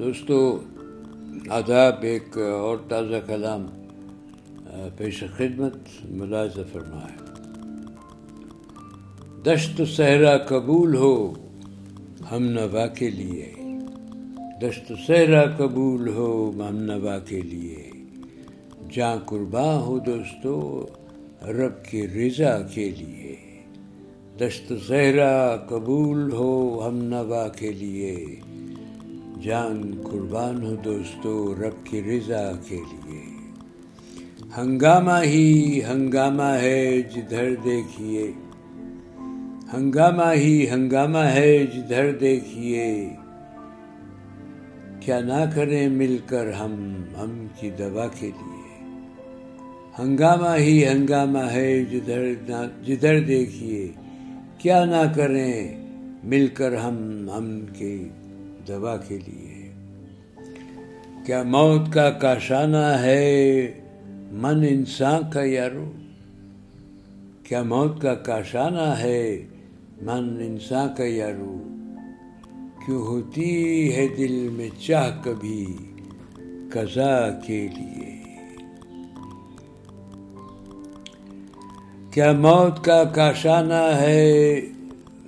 دوستو، آداب ایک اور تازہ کلام پیش خدمت ملازہ فرمائے۔ دشت صحرا قبول ہو، ہم نوا کے لیے۔ دشت صحرا قبول ہو، ہم نوا کے لیے۔ جاں قرباں ہو دوستو، رب کی رضا کے لیے۔ دشت صحرا قبول ہو، ہم نوا کے لیے۔ جان قربان ہو دوستو، رب کی رضا کے لیے۔ ہنگامہ ہی ہنگامہ ہے جدھر دیکھیے۔ ہنگامہ ہی ہنگامہ ہے جدھر دیکھیے۔ کیا نہ کریں مل کر ہم ہم کی دوا کے لیے۔ ہنگامہ ہی ہنگامہ ہے جدھر جدھر دیکھیے۔ کیا نہ کریں مل کر ہم ہم کے دوا کے لیے۔ کیا موت کا کاشانہ ہے من انسان کا یارو کیا موت کا کاشانہ ہے من انسان کا یارو کیوں ہوتی ہے دل میں چاہ کبھی قضا کے لیے؟ کیا موت کا کاشانہ ہے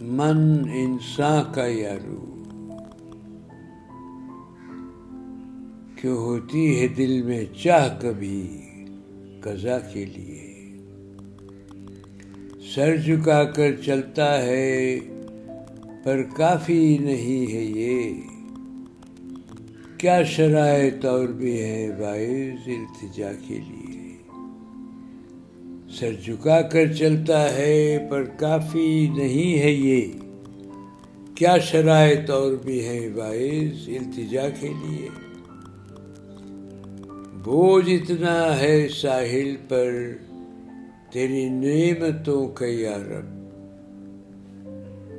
من انسان کا یارو کیوں ہوتی ہے دل میں چاہ کبھی قضا کے لیے۔ سر جھکا کر چلتا ہے، پر کافی نہیں ہے یہ۔ کیا شرائط اور بھی ہے باعث التجا کے لیے۔ سر جھکا کر چلتا ہے، پر کافی نہیں ہے یہ۔ کیا شرائط اور بھی ہے باعث التجا کے لیے۔ بوجھ اتنا ہے ساحل پر، تیری نعمتوں کا یارب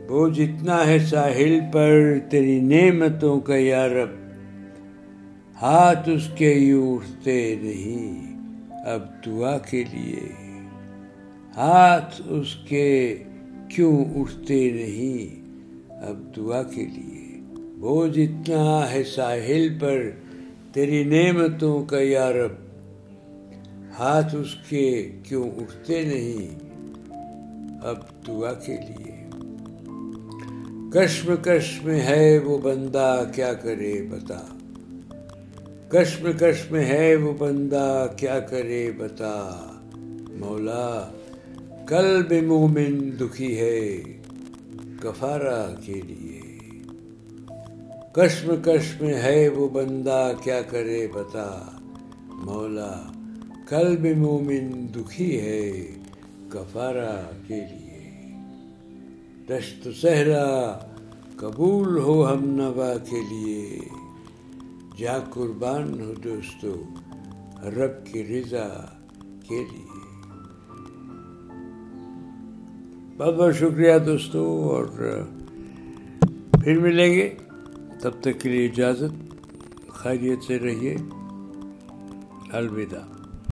بوجھ اتنا ہے ساحل پر، تیری نعمتوں کا یارب ہاتھ اس کے یوں اٹھتے نہیں، اب دعا کے لیے۔ ہاتھ اس کے کیوں اٹھتے نہیں، اب دعا کے لیے۔ بوجھ اتنا ہے ساحل پر تیری نعمتوں کا یارب ہاتھ اس کے کیوں اٹھتے نہیں؟ اب دعا کے لیے۔ کشم کشم ہے وہ بندہ، کیا کرے بتا؟ کشم کشم ہے وہ بندہ، کیا کرے بتا؟ مولا، قلب مومن دکھی ہے کفارہ کے لیے۔ کشم کشم ہے وہ بندہ، کیا کرے بتا؟ مولا، قلب مومن دکھی ہے کفارہ کے لیے۔ دشت صحرا، قبول ہو ہم نوا کے لیے۔ جا قربان ہو دوستو، رب کی رضا کے لیے۔ بہت بہت شکریہ دوستو، اور پھر ملیں گے۔ تب تک کے لیے اجازت خیریت سے رہیے الوداع۔